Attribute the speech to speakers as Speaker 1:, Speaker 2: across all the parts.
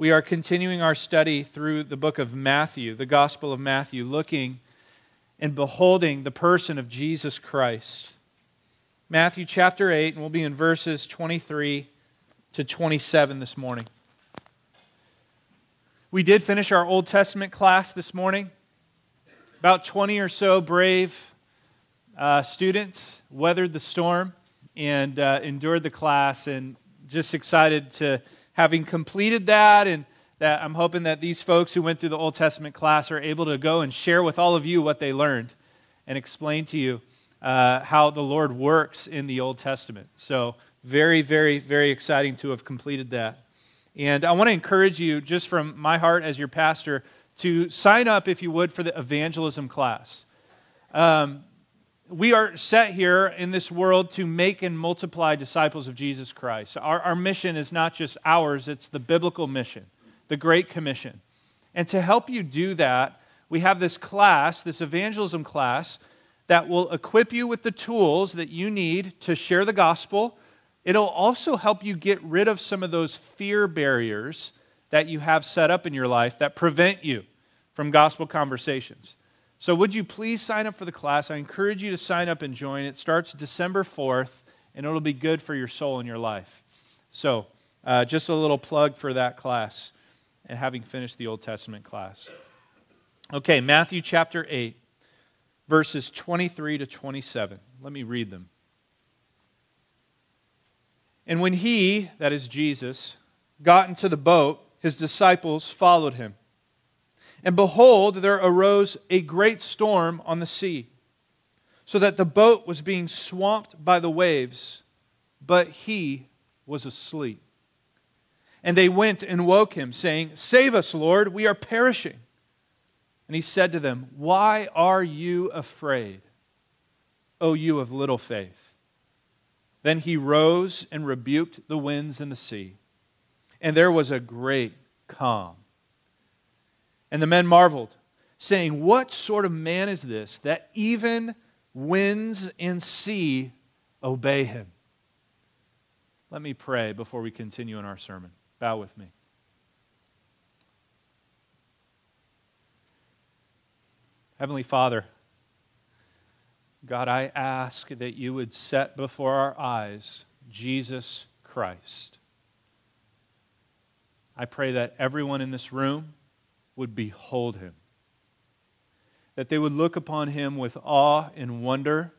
Speaker 1: We are continuing our study through the book of Matthew, the Gospel of Matthew, looking and beholding the person of Jesus Christ. Matthew chapter 8, and we'll be in verses 23 to 27 this morning. We did finish our Old Testament class this morning. About 20 or so brave uh, students weathered the storm and uh, endured the class, and just excited to having completed that and that I'm hoping that these folks who went through the Old Testament class are able to go and share with all of you what they learned and explain to you uh, how the Lord works in the Old Testament. So, very, very, very exciting to have completed that. And I want to encourage you, just from my heart as your pastor, to sign up, if you would, for the evangelism class. Um, we are set here in this world to make and multiply disciples of Jesus Christ. Our, our mission is not just ours, it's the biblical mission, the Great Commission. And to help you do that, we have this class, this evangelism class, that will equip you with the tools that you need to share the gospel. It'll also help you get rid of some of those fear barriers that you have set up in your life that prevent you from gospel conversations. So, would you please sign up for the class? I encourage you to sign up and join. It starts December 4th, and it'll be good for your soul and your life. So, uh, just a little plug for that class and having finished the Old Testament class. Okay, Matthew chapter 8, verses 23 to 27. Let me read them. And when he, that is Jesus, got into the boat, his disciples followed him. And behold, there arose a great storm on the sea, so that the boat was being swamped by the waves, but he was asleep. And they went and woke him, saying, Save us, Lord, we are perishing. And he said to them, Why are you afraid, O you of little faith? Then he rose and rebuked the winds and the sea, and there was a great calm. And the men marveled, saying, What sort of man is this that even winds and sea obey him? Let me pray before we continue in our sermon. Bow with me. Heavenly Father, God, I ask that you would set before our eyes Jesus Christ. I pray that everyone in this room would behold him, that they would look upon him with awe and wonder,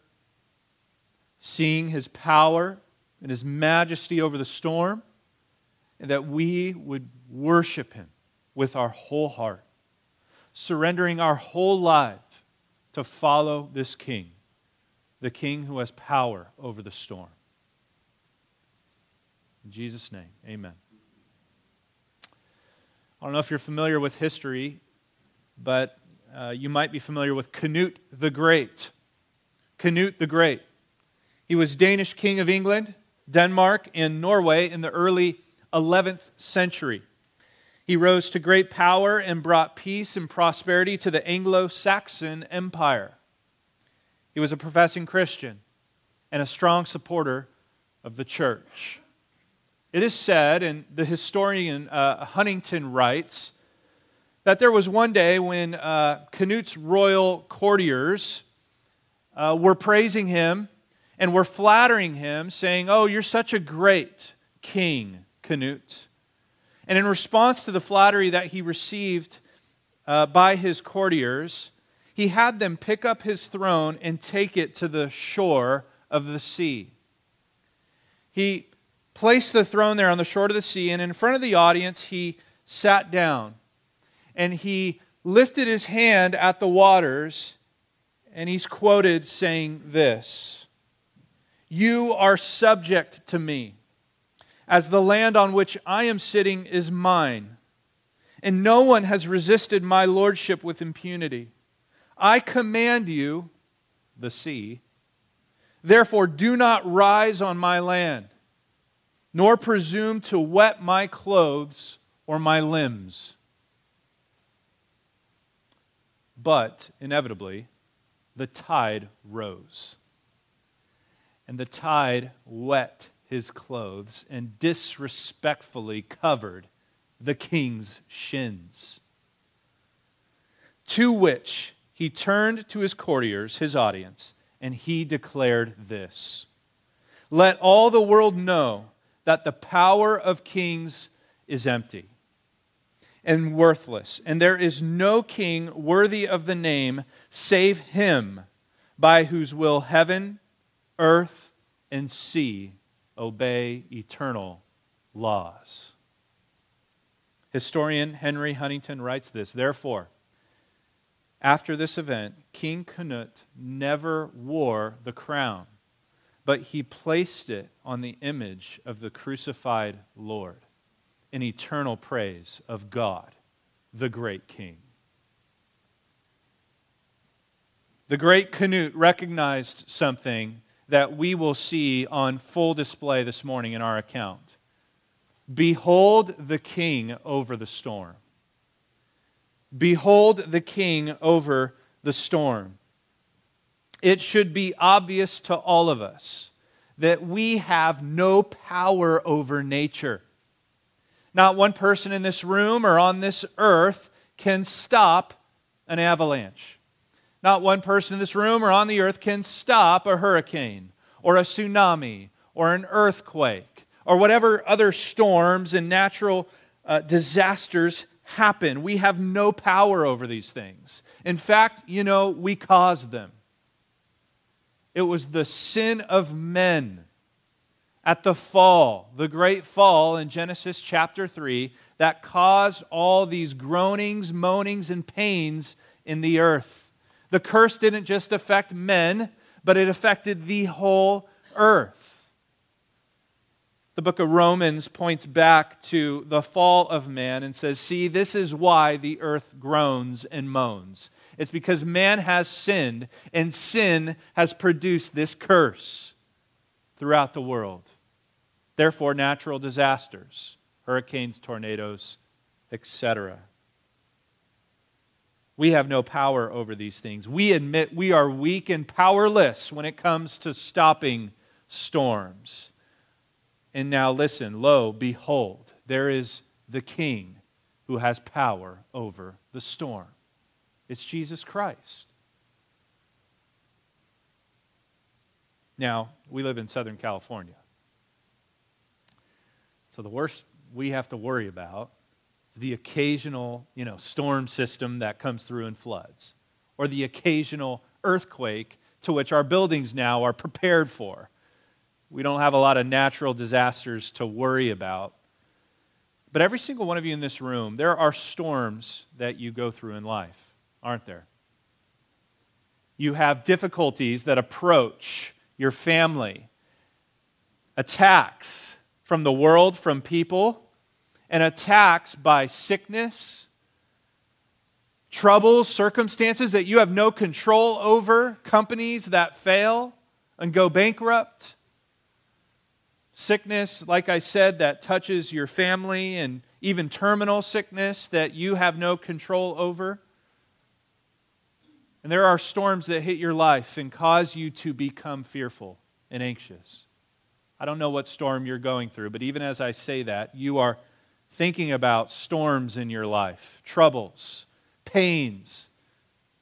Speaker 1: seeing his power and his majesty over the storm, and that we would worship him with our whole heart, surrendering our whole life to follow this king, the king who has power over the storm. In Jesus' name, amen. I don't know if you're familiar with history, but uh, you might be familiar with Canute the Great. Canute the Great. He was Danish king of England, Denmark, and Norway in the early 11th century. He rose to great power and brought peace and prosperity to the Anglo Saxon Empire. He was a professing Christian and a strong supporter of the church. It is said, and the historian uh, Huntingdon writes, that there was one day when uh, Canute's royal courtiers uh, were praising him and were flattering him, saying, Oh, you're such a great king, Canute. And in response to the flattery that he received uh, by his courtiers, he had them pick up his throne and take it to the shore of the sea. He placed the throne there on the shore of the sea, and in front of the audience, he sat down and he lifted his hand at the waters, and he's quoted saying this You are subject to me, as the land on which I am sitting is mine, and no one has resisted my lordship with impunity. I command you, the sea, therefore do not rise on my land nor presume to wet my clothes or my limbs. But inevitably, the tide rose. And the tide wet his clothes and disrespectfully covered the king's shins. To which he turned to his courtiers, his audience, and he declared this Let all the world know that the power of kings is empty and worthless, and there is no king worthy of the name save him by whose will heaven, earth, and sea obey eternal laws. Historian Henry Huntingdon writes this Therefore, after this event, King Canute never wore the crown, but he placed it on the image of the crucified Lord in eternal praise of God, the great King. The great Canute recognized something that we will see on full display this morning in our account. Behold the King over the storm. Behold the King over the storm. It should be obvious to all of us that we have no power over nature. Not one person in this room or on this earth can stop an avalanche. Not one person in this room or on the earth can stop a hurricane or a tsunami or an earthquake or whatever other storms and natural uh, disasters happen. We have no power over these things. In fact, you know, we caused them. It was the sin of men at the fall, the great fall in Genesis chapter 3, that caused all these groanings, moanings, and pains in the earth. The curse didn't just affect men, but it affected the whole earth. The book of Romans points back to the fall of man and says, See, this is why the earth groans and moans. It's because man has sinned, and sin has produced this curse throughout the world. Therefore, natural disasters, hurricanes, tornadoes, etc. We have no power over these things. We admit we are weak and powerless when it comes to stopping storms. And now listen, lo, behold, there is the King who has power over the storm. It's Jesus Christ. Now, we live in Southern California. So the worst we have to worry about is the occasional, you know, storm system that comes through and floods, or the occasional earthquake to which our buildings now are prepared for. We don't have a lot of natural disasters to worry about. But every single one of you in this room, there are storms that you go through in life, aren't there? You have difficulties that approach your family, attacks from the world, from people and attacks by sickness, troubles, circumstances that you have no control over, companies that fail and go bankrupt, sickness, like I said, that touches your family, and even terminal sickness that you have no control over. And there are storms that hit your life and cause you to become fearful and anxious. I don't know what storm you're going through, but even as I say that, you are thinking about storms in your life, troubles, pains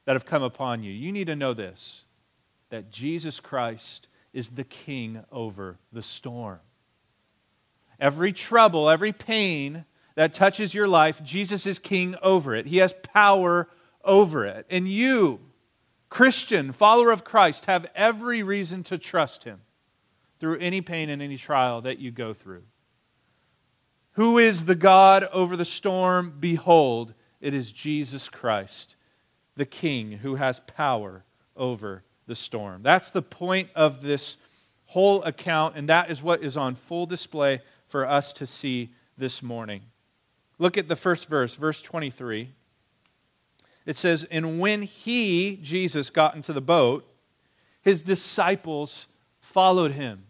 Speaker 1: that have come upon you, you need to know this that Jesus Christ is the king over the storm. Every trouble, every pain that touches your life, Jesus is king over it. He has power over it. And you, Christian, follower of Christ, have every reason to trust him through any pain and any trial that you go through. Who is the God over the storm? Behold, it is Jesus Christ, the King who has power over the storm. That's the point of this whole account, and that is what is on full display for us to see this morning. Look at the first verse, verse 23. It says, And when he, Jesus, got into the boat, his disciples followed him.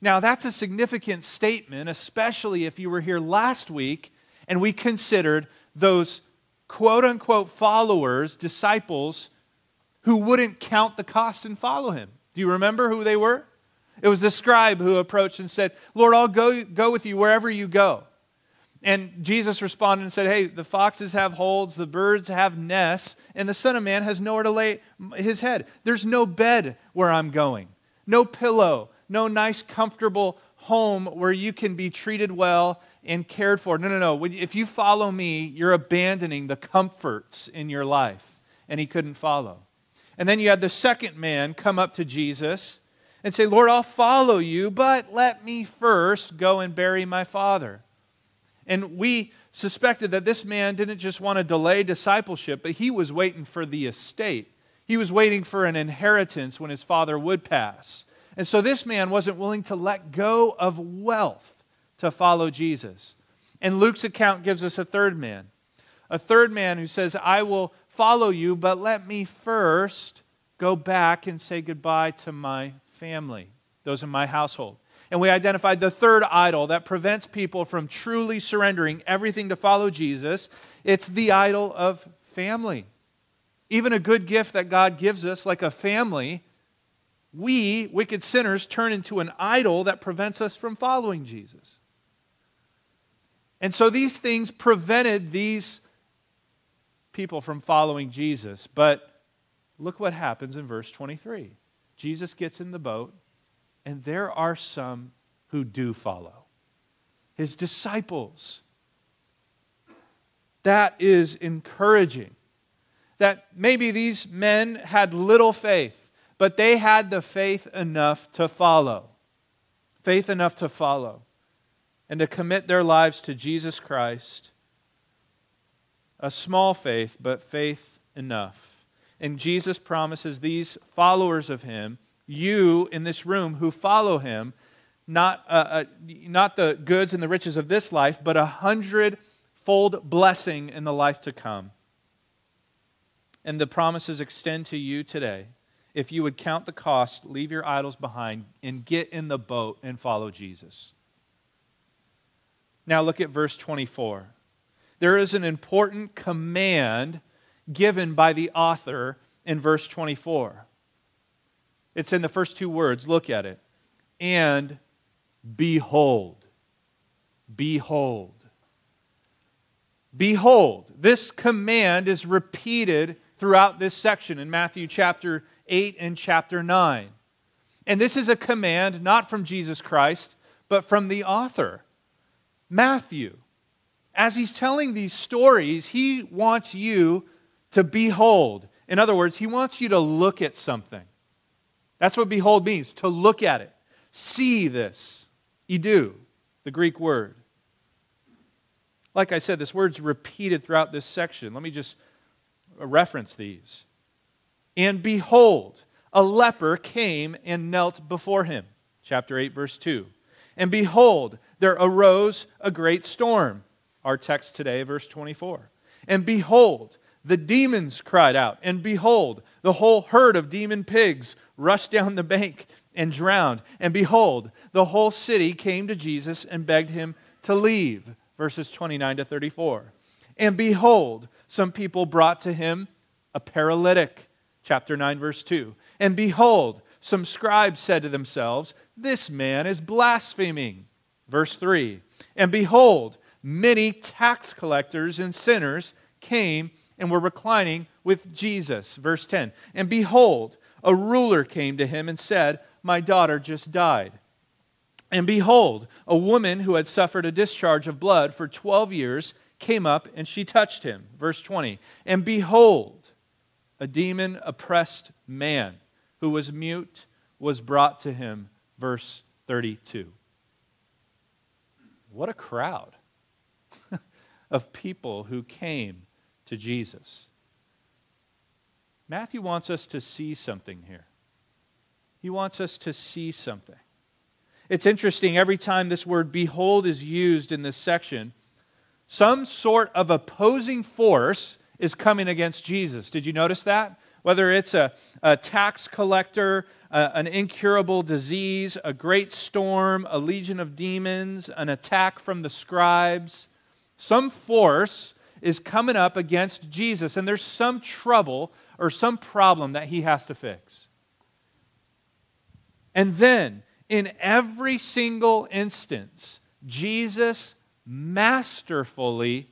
Speaker 1: Now, that's a significant statement, especially if you were here last week and we considered those quote unquote followers, disciples, who wouldn't count the cost and follow him. Do you remember who they were? It was the scribe who approached and said, Lord, I'll go, go with you wherever you go. And Jesus responded and said, Hey, the foxes have holes, the birds have nests, and the Son of Man has nowhere to lay his head. There's no bed where I'm going, no pillow, no nice, comfortable home where you can be treated well and cared for. No, no, no. If you follow me, you're abandoning the comforts in your life. And he couldn't follow. And then you had the second man come up to Jesus and say, Lord, I'll follow you, but let me first go and bury my father. And we suspected that this man didn't just want to delay discipleship, but he was waiting for the estate. He was waiting for an inheritance when his father would pass. And so this man wasn't willing to let go of wealth to follow Jesus. And Luke's account gives us a third man. A third man who says, I will follow you, but let me first go back and say goodbye to my family, those in my household. And we identified the third idol that prevents people from truly surrendering everything to follow Jesus. It's the idol of family. Even a good gift that God gives us, like a family, we, wicked sinners, turn into an idol that prevents us from following Jesus. And so these things prevented these people from following Jesus. But look what happens in verse 23. Jesus gets in the boat, and there are some who do follow. His disciples. That is encouraging. That maybe these men had little faith, but they had the faith enough to follow. Faith enough to follow and to commit their lives to Jesus Christ. A small faith, but faith enough. And Jesus promises these followers of him, you in this room who follow him, not, uh, uh, not the goods and the riches of this life, but a hundredfold blessing in the life to come. And the promises extend to you today. If you would count the cost, leave your idols behind, and get in the boat and follow Jesus. Now look at verse 24. There is an important command given by the author in verse 24. It's in the first two words. Look at it. And behold. Behold. Behold. This command is repeated throughout this section in Matthew chapter 8 and chapter 9. And this is a command not from Jesus Christ, but from the author. Matthew, as he's telling these stories, he wants you to behold. In other words, he wants you to look at something. That's what behold means, to look at it. See this. Idou, the Greek word. Like I said, this word's repeated throughout this section. Let me just reference these. And behold, a leper came and knelt before him. Chapter 8, verse 2. And behold, there arose a great storm. Our text today, verse 24. And behold, the demons cried out, and behold, the whole herd of demon pigs rushed down the bank and drowned. And behold, the whole city came to Jesus and begged him to leave. Verses 29 to 34. And behold, some people brought to him a paralytic. Chapter 9, verse 2. And behold, some scribes said to themselves, This man is blaspheming. Verse 3 And behold, many tax collectors and sinners came and were reclining with Jesus. Verse 10 And behold, a ruler came to him and said, My daughter just died. And behold, a woman who had suffered a discharge of blood for 12 years came up and she touched him. Verse 20. And behold, a demon oppressed man who was mute was brought to him. Verse 32. What a crowd of people who came to Jesus. Matthew wants us to see something here. He wants us to see something. It's interesting, every time this word behold is used in this section, some sort of opposing force is coming against Jesus. Did you notice that? Whether it's a, a tax collector, an incurable disease, a great storm, a legion of demons, an attack from the scribes, some force is coming up against Jesus, and there's some trouble or some problem that he has to fix. And then, in every single instance, Jesus masterfully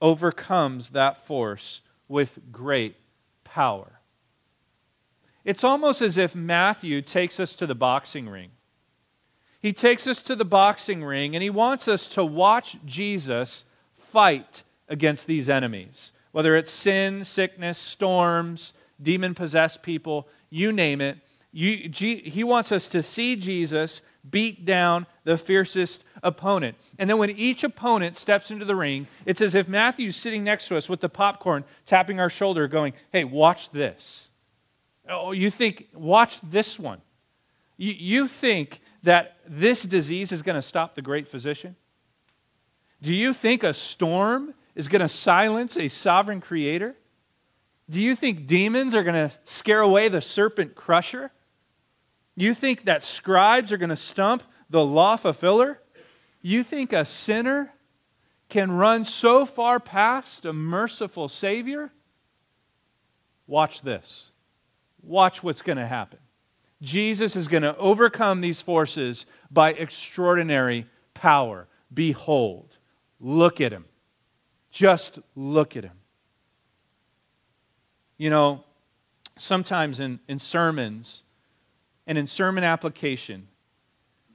Speaker 1: overcomes that force with great power. It's almost as if Matthew takes us to the boxing ring. He takes us to the boxing ring and he wants us to watch Jesus fight against these enemies, whether it's sin, sickness, storms, demon possessed people, you name it. You, G, he wants us to see Jesus beat down the fiercest opponent. And then when each opponent steps into the ring, it's as if Matthew's sitting next to us with the popcorn, tapping our shoulder, going, Hey, watch this. Oh, you think, watch this one. You, you think that this disease is going to stop the great physician? Do you think a storm is going to silence a sovereign creator? Do you think demons are going to scare away the serpent crusher? You think that scribes are going to stump the law fulfiller? You think a sinner can run so far past a merciful Savior? Watch this. Watch what's going to happen. Jesus is going to overcome these forces by extraordinary power. Behold, look at him. Just look at him. You know, sometimes in, in sermons and in sermon application,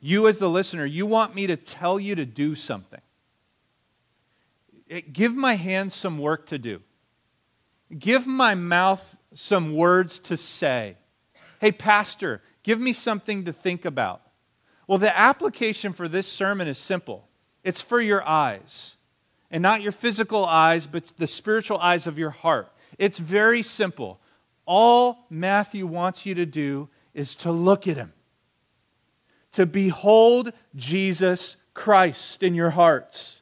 Speaker 1: you as the listener, you want me to tell you to do something. Eh, give my hands some work to do. Give my mouth some words to say. Hey, Pastor, give me something to think about. Well, the application for this sermon is simple it's for your eyes, and not your physical eyes, but the spiritual eyes of your heart. It's very simple. All Matthew wants you to do is to look at him, to behold Jesus Christ in your hearts,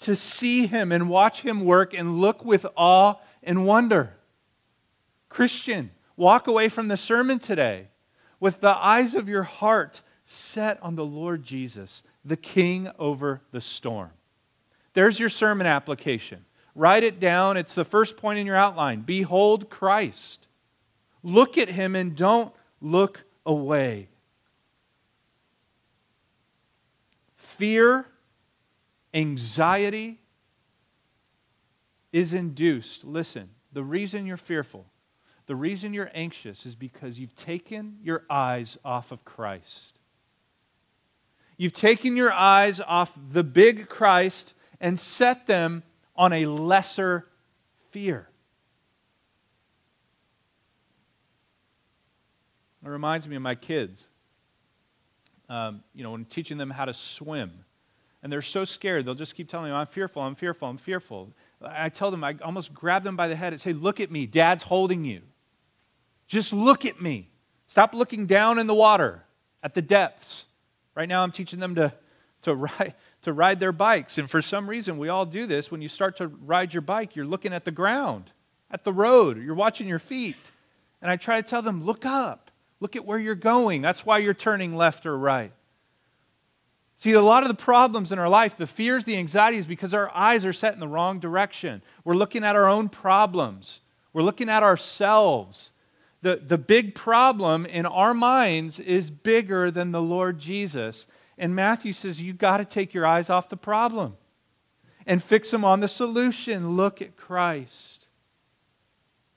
Speaker 1: to see him and watch him work and look with awe and wonder. Christian, walk away from the sermon today with the eyes of your heart set on the Lord Jesus, the King over the storm. There's your sermon application. Write it down. It's the first point in your outline. Behold Christ. Look at him and don't look away. Fear, anxiety is induced. Listen, the reason you're fearful the reason you're anxious is because you've taken your eyes off of Christ. You've taken your eyes off the big Christ and set them on a lesser fear. It reminds me of my kids. Um, you know, when teaching them how to swim, and they're so scared, they'll just keep telling me, I'm fearful, I'm fearful, I'm fearful. I tell them, I almost grab them by the head and say, Look at me, dad's holding you. Just look at me. Stop looking down in the water at the depths. Right now, I'm teaching them to, to, ride, to ride their bikes. And for some reason, we all do this. When you start to ride your bike, you're looking at the ground, at the road, you're watching your feet. And I try to tell them, look up, look at where you're going. That's why you're turning left or right. See, a lot of the problems in our life, the fears, the anxieties, because our eyes are set in the wrong direction. We're looking at our own problems, we're looking at ourselves the, the big problem in our minds is bigger than the Lord Jesus. And Matthew says, You've got to take your eyes off the problem and fix them on the solution. Look at Christ.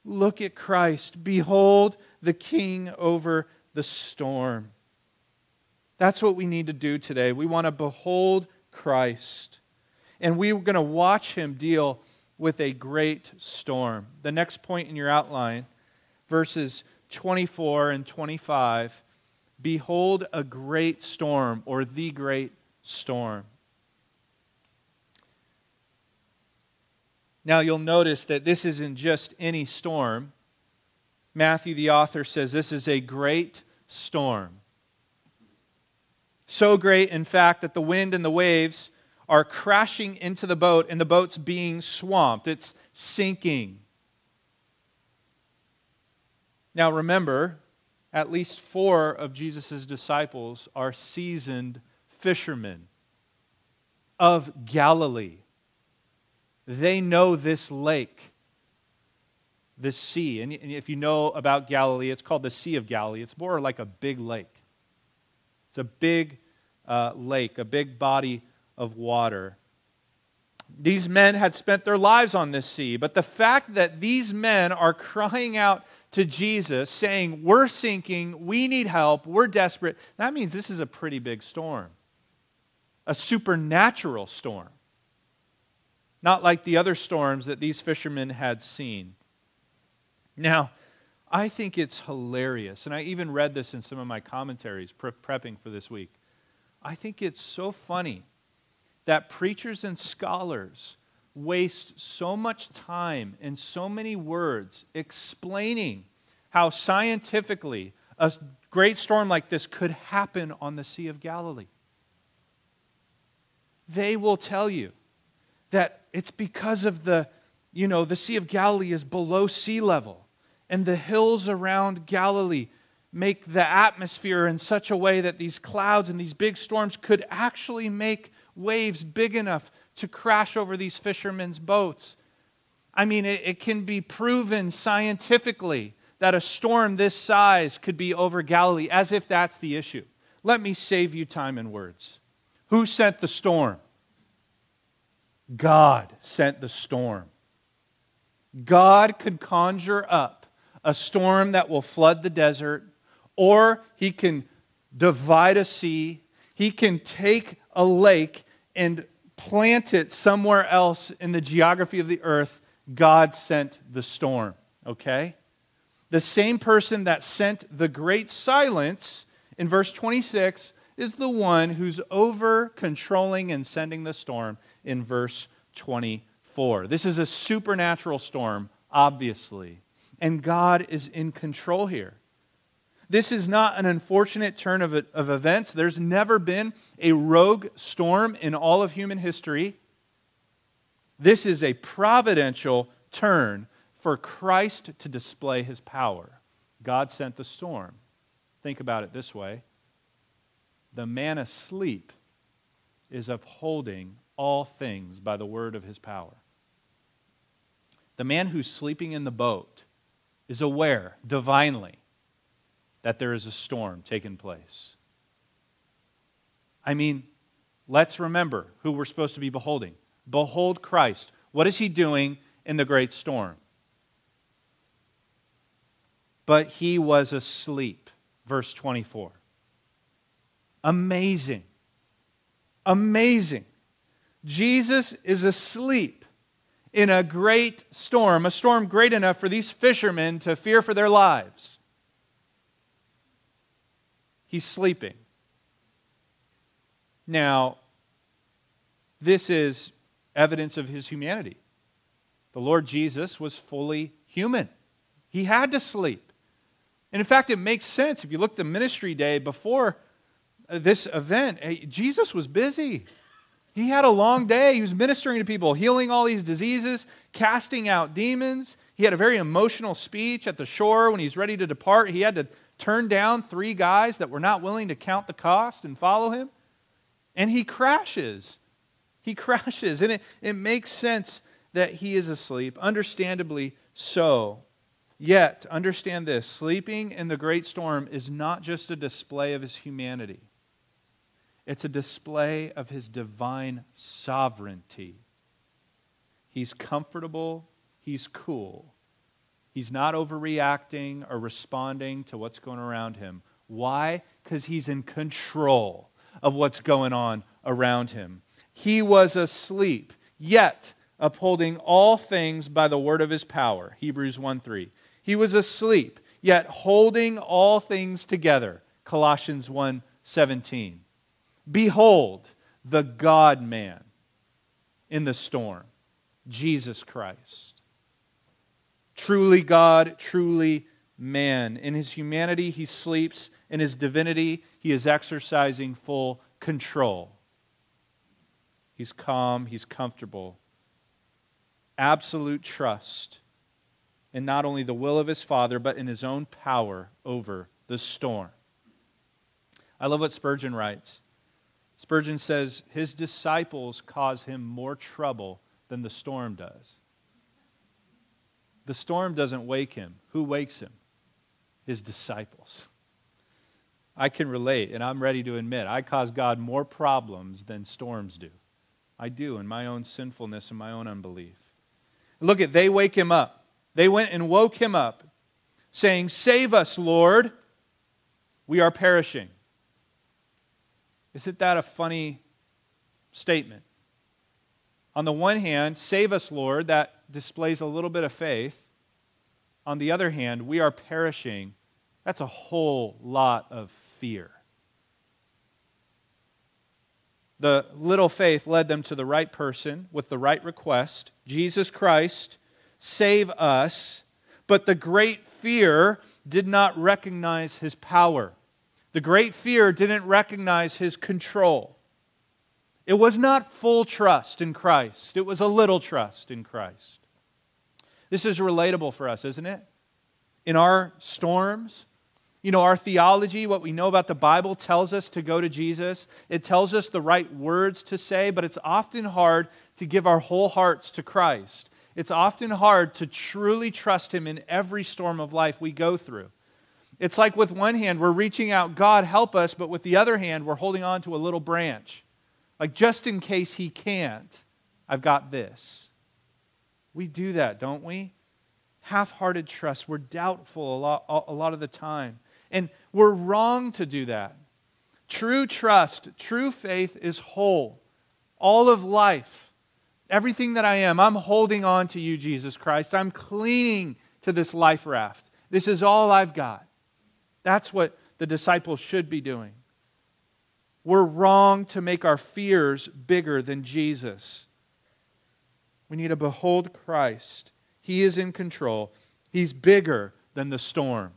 Speaker 1: Look at Christ. Behold the King over the storm. That's what we need to do today. We want to behold Christ. And we're going to watch him deal with a great storm. The next point in your outline verses 24 and 25 Behold, a great storm, or the great storm. Now, you'll notice that this isn't just any storm. Matthew, the author, says this is a great storm. So great, in fact, that the wind and the waves are crashing into the boat and the boat's being swamped. It's sinking. Now remember, at least four of Jesus' disciples are seasoned fishermen of Galilee. They know this lake, this sea. And if you know about Galilee, it's called the Sea of Galilee. It's more like a big lake. It's a big uh, lake, a big body of water. These men had spent their lives on this sea, but the fact that these men are crying out to Jesus, saying, We're sinking, we need help, we're desperate, that means this is a pretty big storm, a supernatural storm. Not like the other storms that these fishermen had seen. Now, I think it's hilarious, and I even read this in some of my commentaries pre- prepping for this week. I think it's so funny that preachers and scholars waste so much time and so many words explaining how scientifically a great storm like this could happen on the Sea of Galilee. They will tell you that it's because of the, you know, the Sea of Galilee is below sea level, and the hills around Galilee make the atmosphere in such a way that these clouds and these big storms could actually make waves big enough to crash over these fishermen's boats. I mean, it, it, can be proven scientifically that a storm this size could be over Galilee, as if that's the issue. Let me save you time and words. Who sent the storm? God sent the storm. God could conjure up a storm that will flood the desert, or he can divide a sea. He can take a lake and plant it somewhere else in the geography of the earth, God sent the storm. Okay? The same person that sent the great silence in verse 26 is the one who's over controlling and sending the storm in verse 24. This is a supernatural storm, obviously, and God is in control here. This is not an unfortunate turn of, of events. There's never been a rogue storm in all of human history. This is a providential turn for Christ to display his power. God sent the storm. Think about it this way the man asleep is upholding all things by the word of his power. The man who's sleeping in the boat is aware divinely that there is a storm taking place. I mean, let's remember who we're supposed to be beholding. Behold Christ. What is he doing in the great storm? But he was asleep. Verse 24. Amazing. Amazing. Jesus is asleep in a great storm, a storm great enough for these fishermen to fear for their lives. He's sleeping. Now, this is evidence of his humanity. The Lord Jesus was fully human, he had to sleep. And in fact, it makes sense. If you look the ministry day before uh, this event, Jesus was busy. He had a long day. He was ministering to people, healing all these diseases, casting out demons. He had a very emotional speech at the shore when he's ready to depart. He had to turned down three guys that were not willing to count the cost and follow him. And he crashes. He crashes. And it, it makes sense that he is asleep, understandably so. Yet, understand this sleeping in the great storm is not just a display of his humanity, it's a display of his divine sovereignty. He's comfortable, he's cool, He's not overreacting or responding to what's going around him. Why? Because he's in control of what's going on around him. He was asleep, yet upholding all things by the word of his power. Hebrews 1 3. He was asleep, yet holding all things together. Colossians 1 17. Behold, the God man in the storm, Jesus Christ truly God, truly man. In his humanity, he sleeps. In his divinity, he is exercising full control. He's calm, he's comfortable. Absolute trust in not only the will of his Father, but in his own power over the storm. I love what Spurgeon writes. Spurgeon says, His disciples cause him more trouble than the storm does. The storm doesn't wake him. Who wakes him? His disciples. I can relate, and I'm ready to admit, I cause God more problems than storms do. I do in my own sinfulness and my own unbelief. Look at, they wake him up. They went and woke him up, saying, Save us, Lord. We are perishing. Isn't that a funny statement? On the one hand, save us, Lord, that displays a little bit of faith. On the other hand, we are perishing. That's a whole lot of fear. The little faith led them to the right person with the right request Jesus Christ, save us. But the great fear did not recognize his power. The great fear didn't recognize his control. It was not full trust in Christ, it was a little trust in Christ. This is relatable for us, isn't it? In our storms, you know, our theology, what we know about the Bible, tells us to go to Jesus. It tells us the right words to say, but it's often hard to give our whole hearts to Christ. It's often hard to truly trust Him in every storm of life we go through. It's like with one hand, we're reaching out, God, help us, but with the other hand, we're holding on to a little branch. Like, just in case he can't, I've got this. We do that, don't we? Half hearted trust. We're doubtful a lot, a lot of the time. And we're wrong to do that. True trust, true faith is whole. All of life, everything that I am, I'm holding on to you, Jesus Christ. I'm clinging to this life raft. This is all I've got. That's what the disciples should be doing. We're wrong to make our fears bigger than Jesus. We need to behold Christ. He is in control, He's bigger than the storm.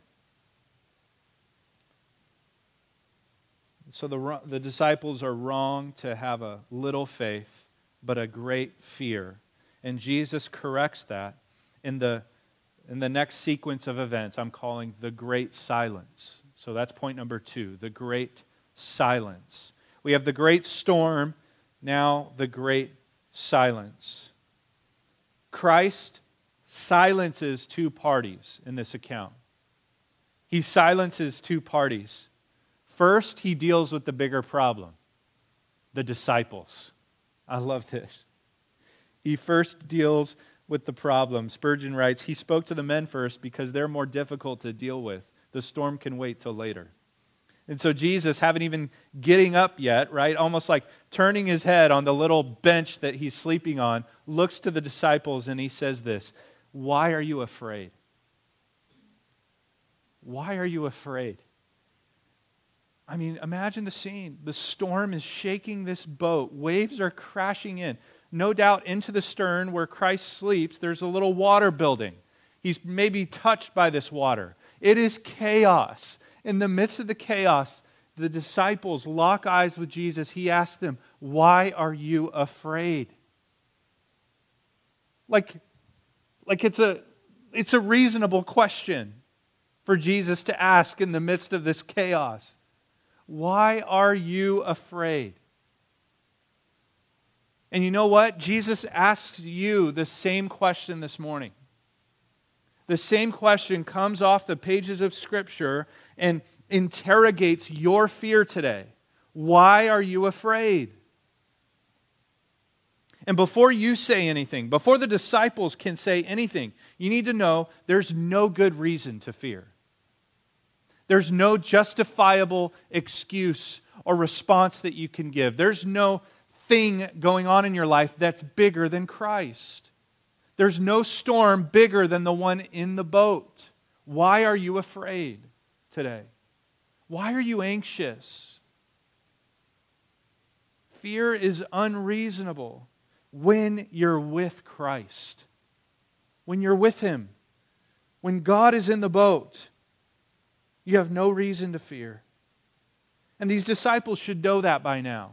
Speaker 1: So the, the disciples are wrong to have a little faith, but a great fear. And Jesus corrects that in the, in the next sequence of events I'm calling the great silence. So that's point number two the great silence. We have the great storm, now the great silence. Christ silences two parties in this account. He silences two parties. First, he deals with the bigger problem the disciples. I love this. He first deals with the problem. Spurgeon writes, He spoke to the men first because they're more difficult to deal with. The storm can wait till later. And so Jesus, haven't even getting up yet, right? Almost like turning his head on the little bench that he's sleeping on, looks to the disciples and he says this Why are you afraid? Why are you afraid? I mean, imagine the scene. The storm is shaking this boat, waves are crashing in. No doubt into the stern where Christ sleeps, there's a little water building. He's maybe touched by this water. It is chaos. In the midst of the chaos, the disciples lock eyes with Jesus. He asks them, Why are you afraid? Like, like it's, a, it's a reasonable question for Jesus to ask in the midst of this chaos. Why are you afraid? And you know what? Jesus asks you the same question this morning. The same question comes off the pages of Scripture and interrogates your fear today. Why are you afraid? And before you say anything, before the disciples can say anything, you need to know there's no good reason to fear. There's no justifiable excuse or response that you can give. There's no thing going on in your life that's bigger than Christ. There's no storm bigger than the one in the boat. Why are you afraid? today? Why are you anxious? Fear is unreasonable when you're with Christ, when you're with Him. When God is in the boat, you have no reason to fear. And these disciples should know that by now.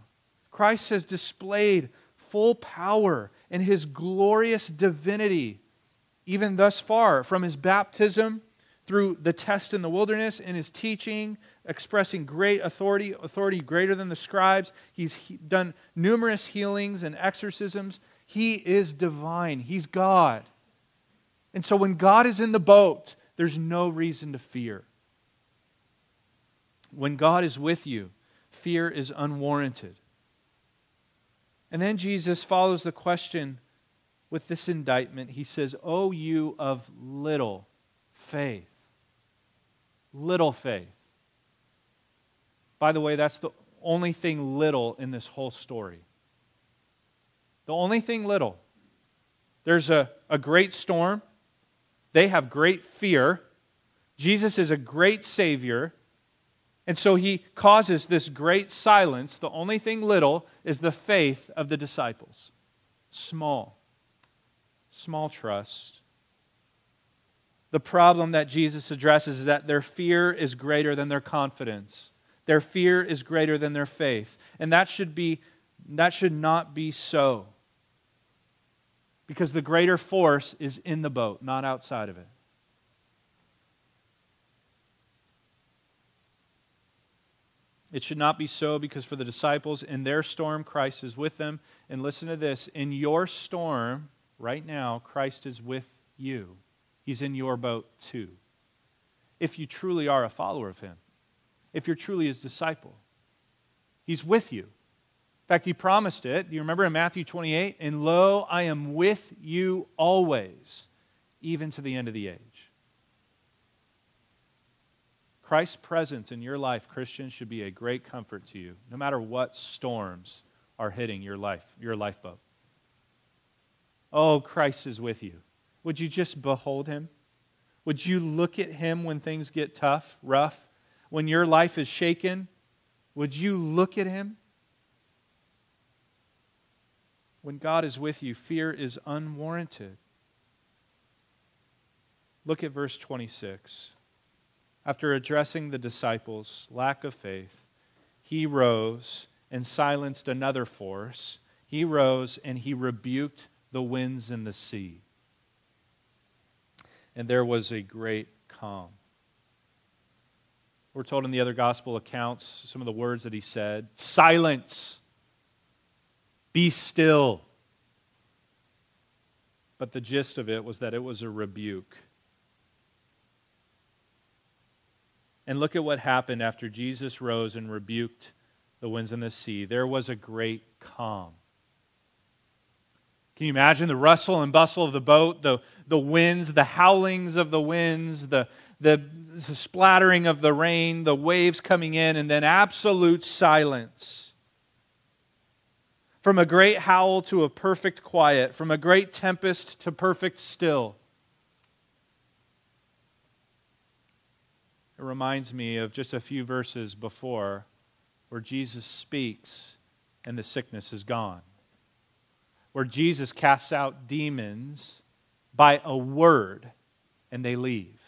Speaker 1: Christ has displayed full power in his glorious divinity, even thus far, from his baptism through the test in the wilderness in his teaching, expressing great authority, authority greater than the scribes. He's done numerous healings and exorcisms. He is divine, he's God. And so when God is in the boat, there's no reason to fear. When God is with you, fear is unwarranted. And then Jesus follows the question with this indictment. He says, Oh, you of little faith. Little faith. By the way, that's the only thing little in this whole story. The only thing little. There's a, a great storm. They have great fear. Jesus is a great Savior. And so he causes this great silence. The only thing little is the faith of the disciples. Small. Small trust. The problem that Jesus addresses is that their fear is greater than their confidence. Their fear is greater than their faith. And that should be that should not be so. Because the greater force is in the boat, not outside of it. It should not be so because for the disciples, in their storm, Christ is with them. And listen to this in your storm, right now, Christ is with you. He's in your boat too. If you truly are a follower of Him, if you're truly His disciple, He's with you. In fact, He promised it. Do you remember in Matthew 28? And lo, I am with you always, even to the end of the age. Christ's presence in your life, Christians, should be a great comfort to you, no matter what storms are hitting your life, your lifeboat. Oh, Christ is with you. Would you just behold him? Would you look at him when things get tough, rough, when your life is shaken? Would you look at him? When God is with you, fear is unwarranted. Look at verse 26 after addressing the disciples' lack of faith, he rose and silenced another force. He rose and he rebuked the winds and the sea. And there was a great calm. We're told in the other gospel accounts some of the words that he said silence, be still. But the gist of it was that it was a rebuke. And look at what happened after Jesus rose and rebuked the winds and the sea. There was a great calm. Can you imagine the rustle and bustle of the boat, the, the winds, the howlings of the winds, the, the, the splattering of the rain, the waves coming in, and then absolute silence? From a great howl to a perfect quiet, from a great tempest to perfect still. It reminds me of just a few verses before where Jesus speaks and the sickness is gone. Where Jesus casts out demons by a word and they leave.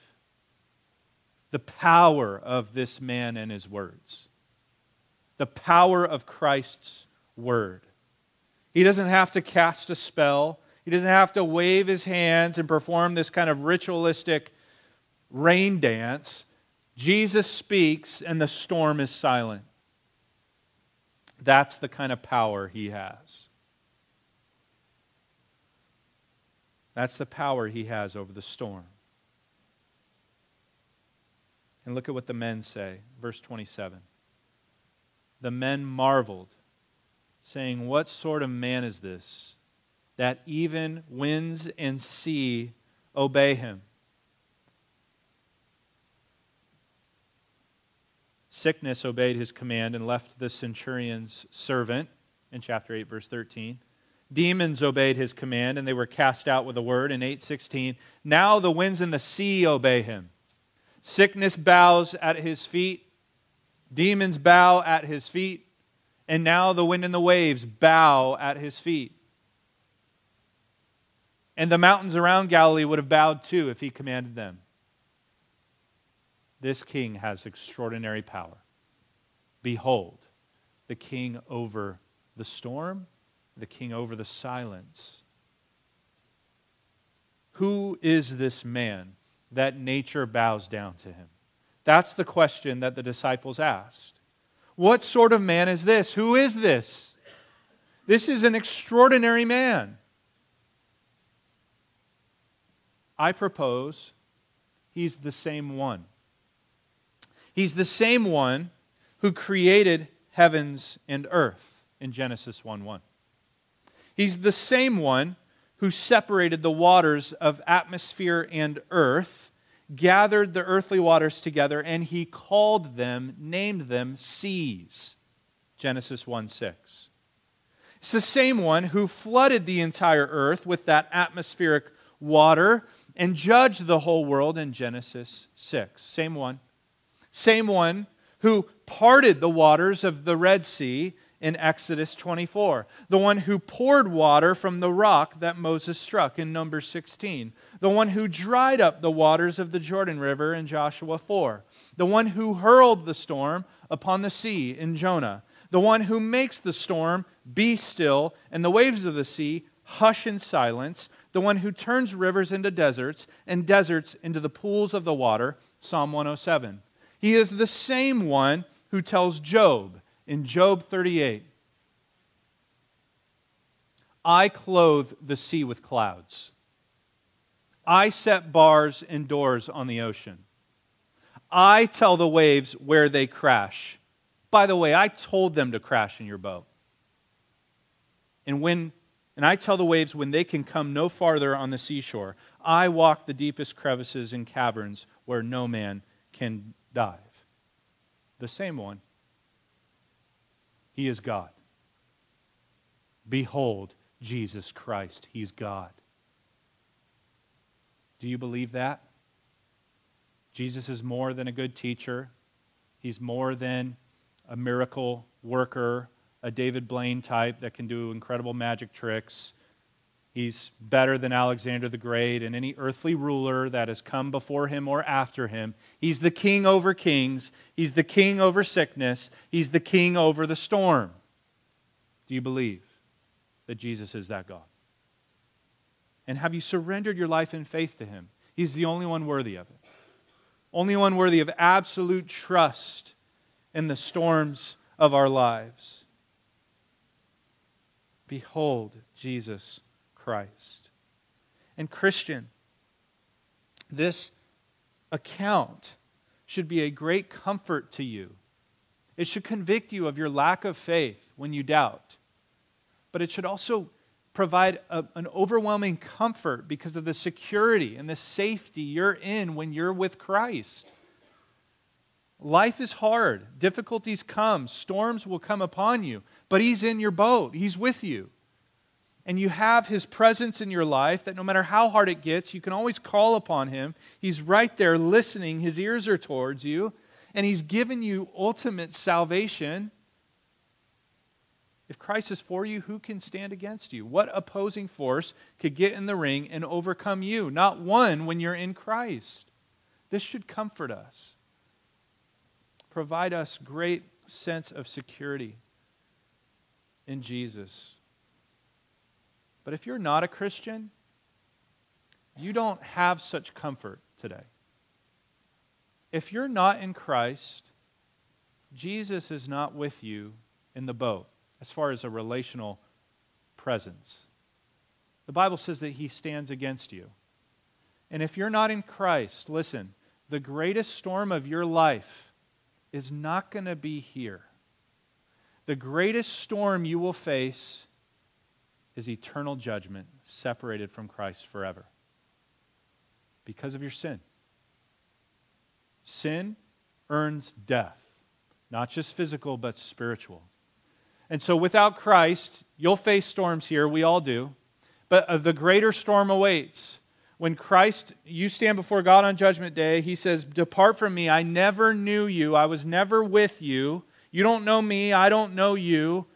Speaker 1: The power of this man and his words. The power of Christ's word. He doesn't have to cast a spell. He doesn't have to wave his hands and perform this kind of ritualistic rain dance. Jesus speaks and the storm is silent. That's the kind of power he has. That's the power he has over the storm. And look at what the men say, verse 27. The men marveled, saying, What sort of man is this, that even winds and sea obey him? Sickness obeyed his command and left the centurion's servant in chapter 8, verse 13. Demons obeyed his command and they were cast out with a word in 8:16. Now the winds and the sea obey him. Sickness bows at his feet. Demons bow at his feet. And now the wind and the waves bow at his feet. And the mountains around Galilee would have bowed too if he commanded them. This king has extraordinary power. Behold, the king over the storm, the king over the silence. Who is this man that nature bows down to him? That's the question that the disciples asked. What sort of man is this? Who is this? This is an extraordinary man. I propose he's the same one. He's the same one who created heavens and earth in Genesis 1 1. He's the same one who separated the waters of atmosphere and earth, gathered the earthly waters together, and he called them, named them seas. Genesis 1 6. It's the same one who flooded the entire earth with that atmospheric water and judged the whole world in Genesis 6. Same one. Same one who parted the waters of the Red Sea in Exodus 24. The one who poured water from the rock that Moses struck in Numbers 16. The one who dried up the waters of the Jordan River in Joshua 4. The one who hurled the storm upon the sea in Jonah. The one who makes the storm be still and the waves of the sea hush in silence. The one who turns rivers into deserts and deserts into the pools of the water. Psalm 107. He is the same one who tells Job in Job 38 I clothe the sea with clouds. I set bars and doors on the ocean. I tell the waves where they crash. By the way, I told them to crash in your boat. And when and I tell the waves when they can come no farther on the seashore. I walk the deepest crevices and caverns where no man can dive. The same one he is God. Behold, Jesus Christ. He's God. Do you believe that? Jesus is more than a good teacher. He's more than a miracle worker, a David Blaine type that can do incredible magic tricks. He's better than Alexander the Great and any earthly ruler that has come before him or after him. He's the king over kings. He's the king over sickness. He's the king over the storm. Do you believe that Jesus is that God? And have you surrendered your life in faith to him? He's the only one worthy of it. Only one worthy of absolute trust in the storms of our lives. Behold, Jesus Christ. And, Christian, this account should be a great comfort to you. It should convict you of your lack of faith when you doubt. But it should also provide a, an overwhelming comfort because of the security and the safety you're in when you're with Christ. Life is hard, difficulties come, storms will come upon you, but He's in your boat, He's with you and you have his presence in your life, that no matter how hard it gets, you can always call upon him. He's right there listening, his ears are towards you, and he's given you ultimate salvation. If Christ is for you, who can stand against you? What opposing force could get in the ring and overcome you? Not one when you're in Christ. This should comfort us, provide us great sense of security in Jesus. But if you're not a Christian, you don't have such comfort today. If you're not in Christ, Jesus is not with you in the boat as far as a relational presence. The Bible says that he stands against you. And if you're not in Christ, listen, the greatest storm of your life is not going to be here. The greatest storm you will face is eternal judgment, separated from Christ forever because of your sin. Sin earns death, not just physical, but spiritual. And so without Christ, you'll face storms here. We all do. But uh, the greater storm awaits. When Christ, you stand before God on Judgment Day, He says, Depart from me. I never knew you. I was never with you. You don't know me. I don't know you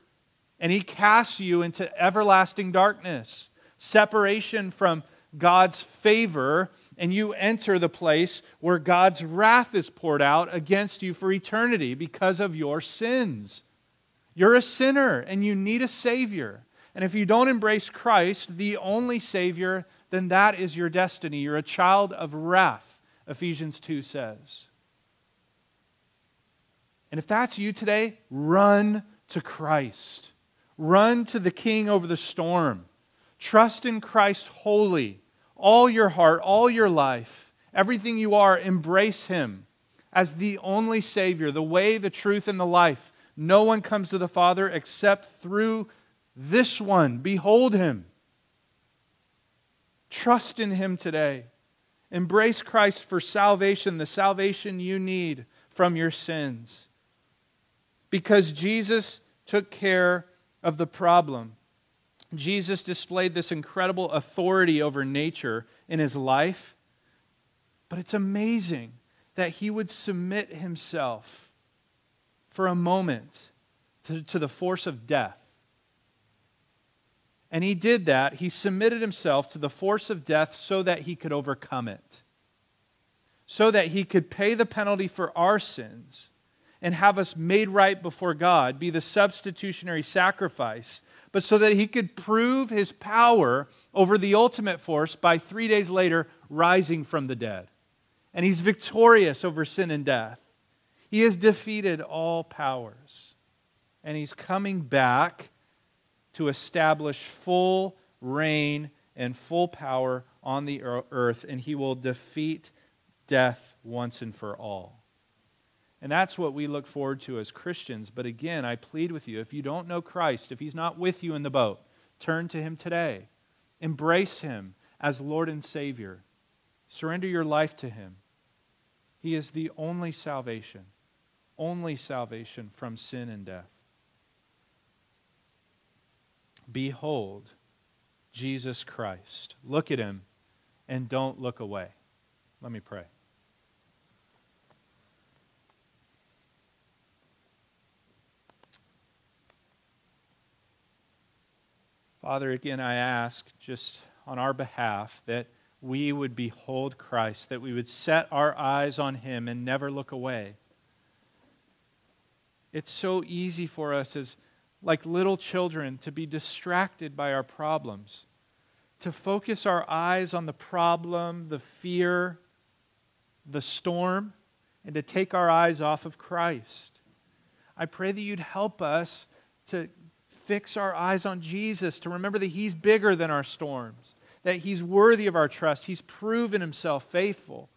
Speaker 1: and he casts you into everlasting darkness, separation from God's favor, and you enter the place where God's wrath is poured out against you for eternity because of your sins. You're a sinner and you need a Savior. And if you don't embrace Christ, the only Savior, then that is your destiny. You're a child of wrath, Ephesians 2 says. And if that's you today, run to Christ. Run to the king over the storm. Trust in Christ wholly. All your heart, all your life, everything you are, embrace him as the only Savior, the way, the truth, and the life. No one comes to the Father except through This one, behold him. Trust in him today. Embrace Christ for salvation, the salvation you need from your sins. Because Jesus took care of the problem. Jesus displayed this incredible authority over nature in his life. But it's amazing that he would submit himself for a moment to, to the force of death. And he did that. He submitted himself to the force of death so that he could overcome it, so that he could pay the penalty for our sins and have us made right before God, be the substitutionary sacrifice, but so that he could prove his power over the ultimate force by three days later rising from the dead. And he's victorious over sin and death. He has defeated all powers. And he's coming back to establish full reign and full power on the earth, and he will defeat death once and for all. And that's what we look forward to as Christians. But again, I plead with you if you don't know Christ, if He's not with you in the boat, turn to Him today. Embrace Him as Lord and Savior. Surrender your life to Him. He is the only salvation, only salvation from sin and death. Behold Jesus Christ. Look at Him and don't look away. Let me pray. Father, again, I ask just on our behalf that we would behold Christ, that we would set our eyes on Him and never look away. It's so easy for us as like little children to be distracted by our problems, to focus our eyes on the problem, the fear, the storm, and to take our eyes off of Christ. I pray that you'd help us to fix our eyes on Jesus, to remember that He's bigger than our storms, that He's worthy of our trust. He's proven Himself faithful.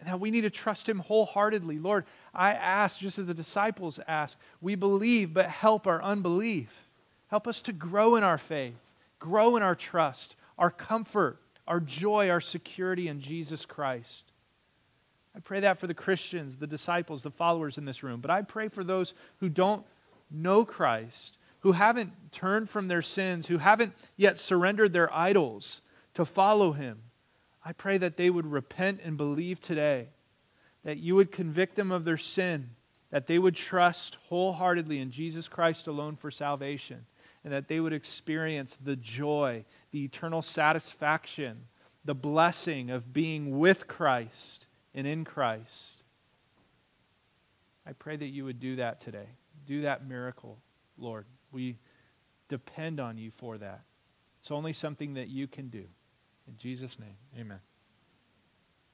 Speaker 1: And that we need to trust Him wholeheartedly. Lord, I ask, just as the disciples ask, we believe, but help our unbelief. Help us to grow in our faith, grow in our trust, our comfort, our joy, our security in Jesus Christ. I pray that for the Christians, the disciples, the followers in this room. But I pray for those who don't know Christ, who haven't turned from their sins, who haven't yet surrendered their idols to follow him, I pray that they would repent and believe today, that you would convict them of their sin, that they would trust wholeheartedly in Jesus Christ alone for salvation, and that they would experience the joy, the eternal satisfaction, the blessing of being with Christ and in Christ. I pray that you would do that today do that miracle, Lord. We depend on you for that. It's only something that you can do. In Jesus' name, amen.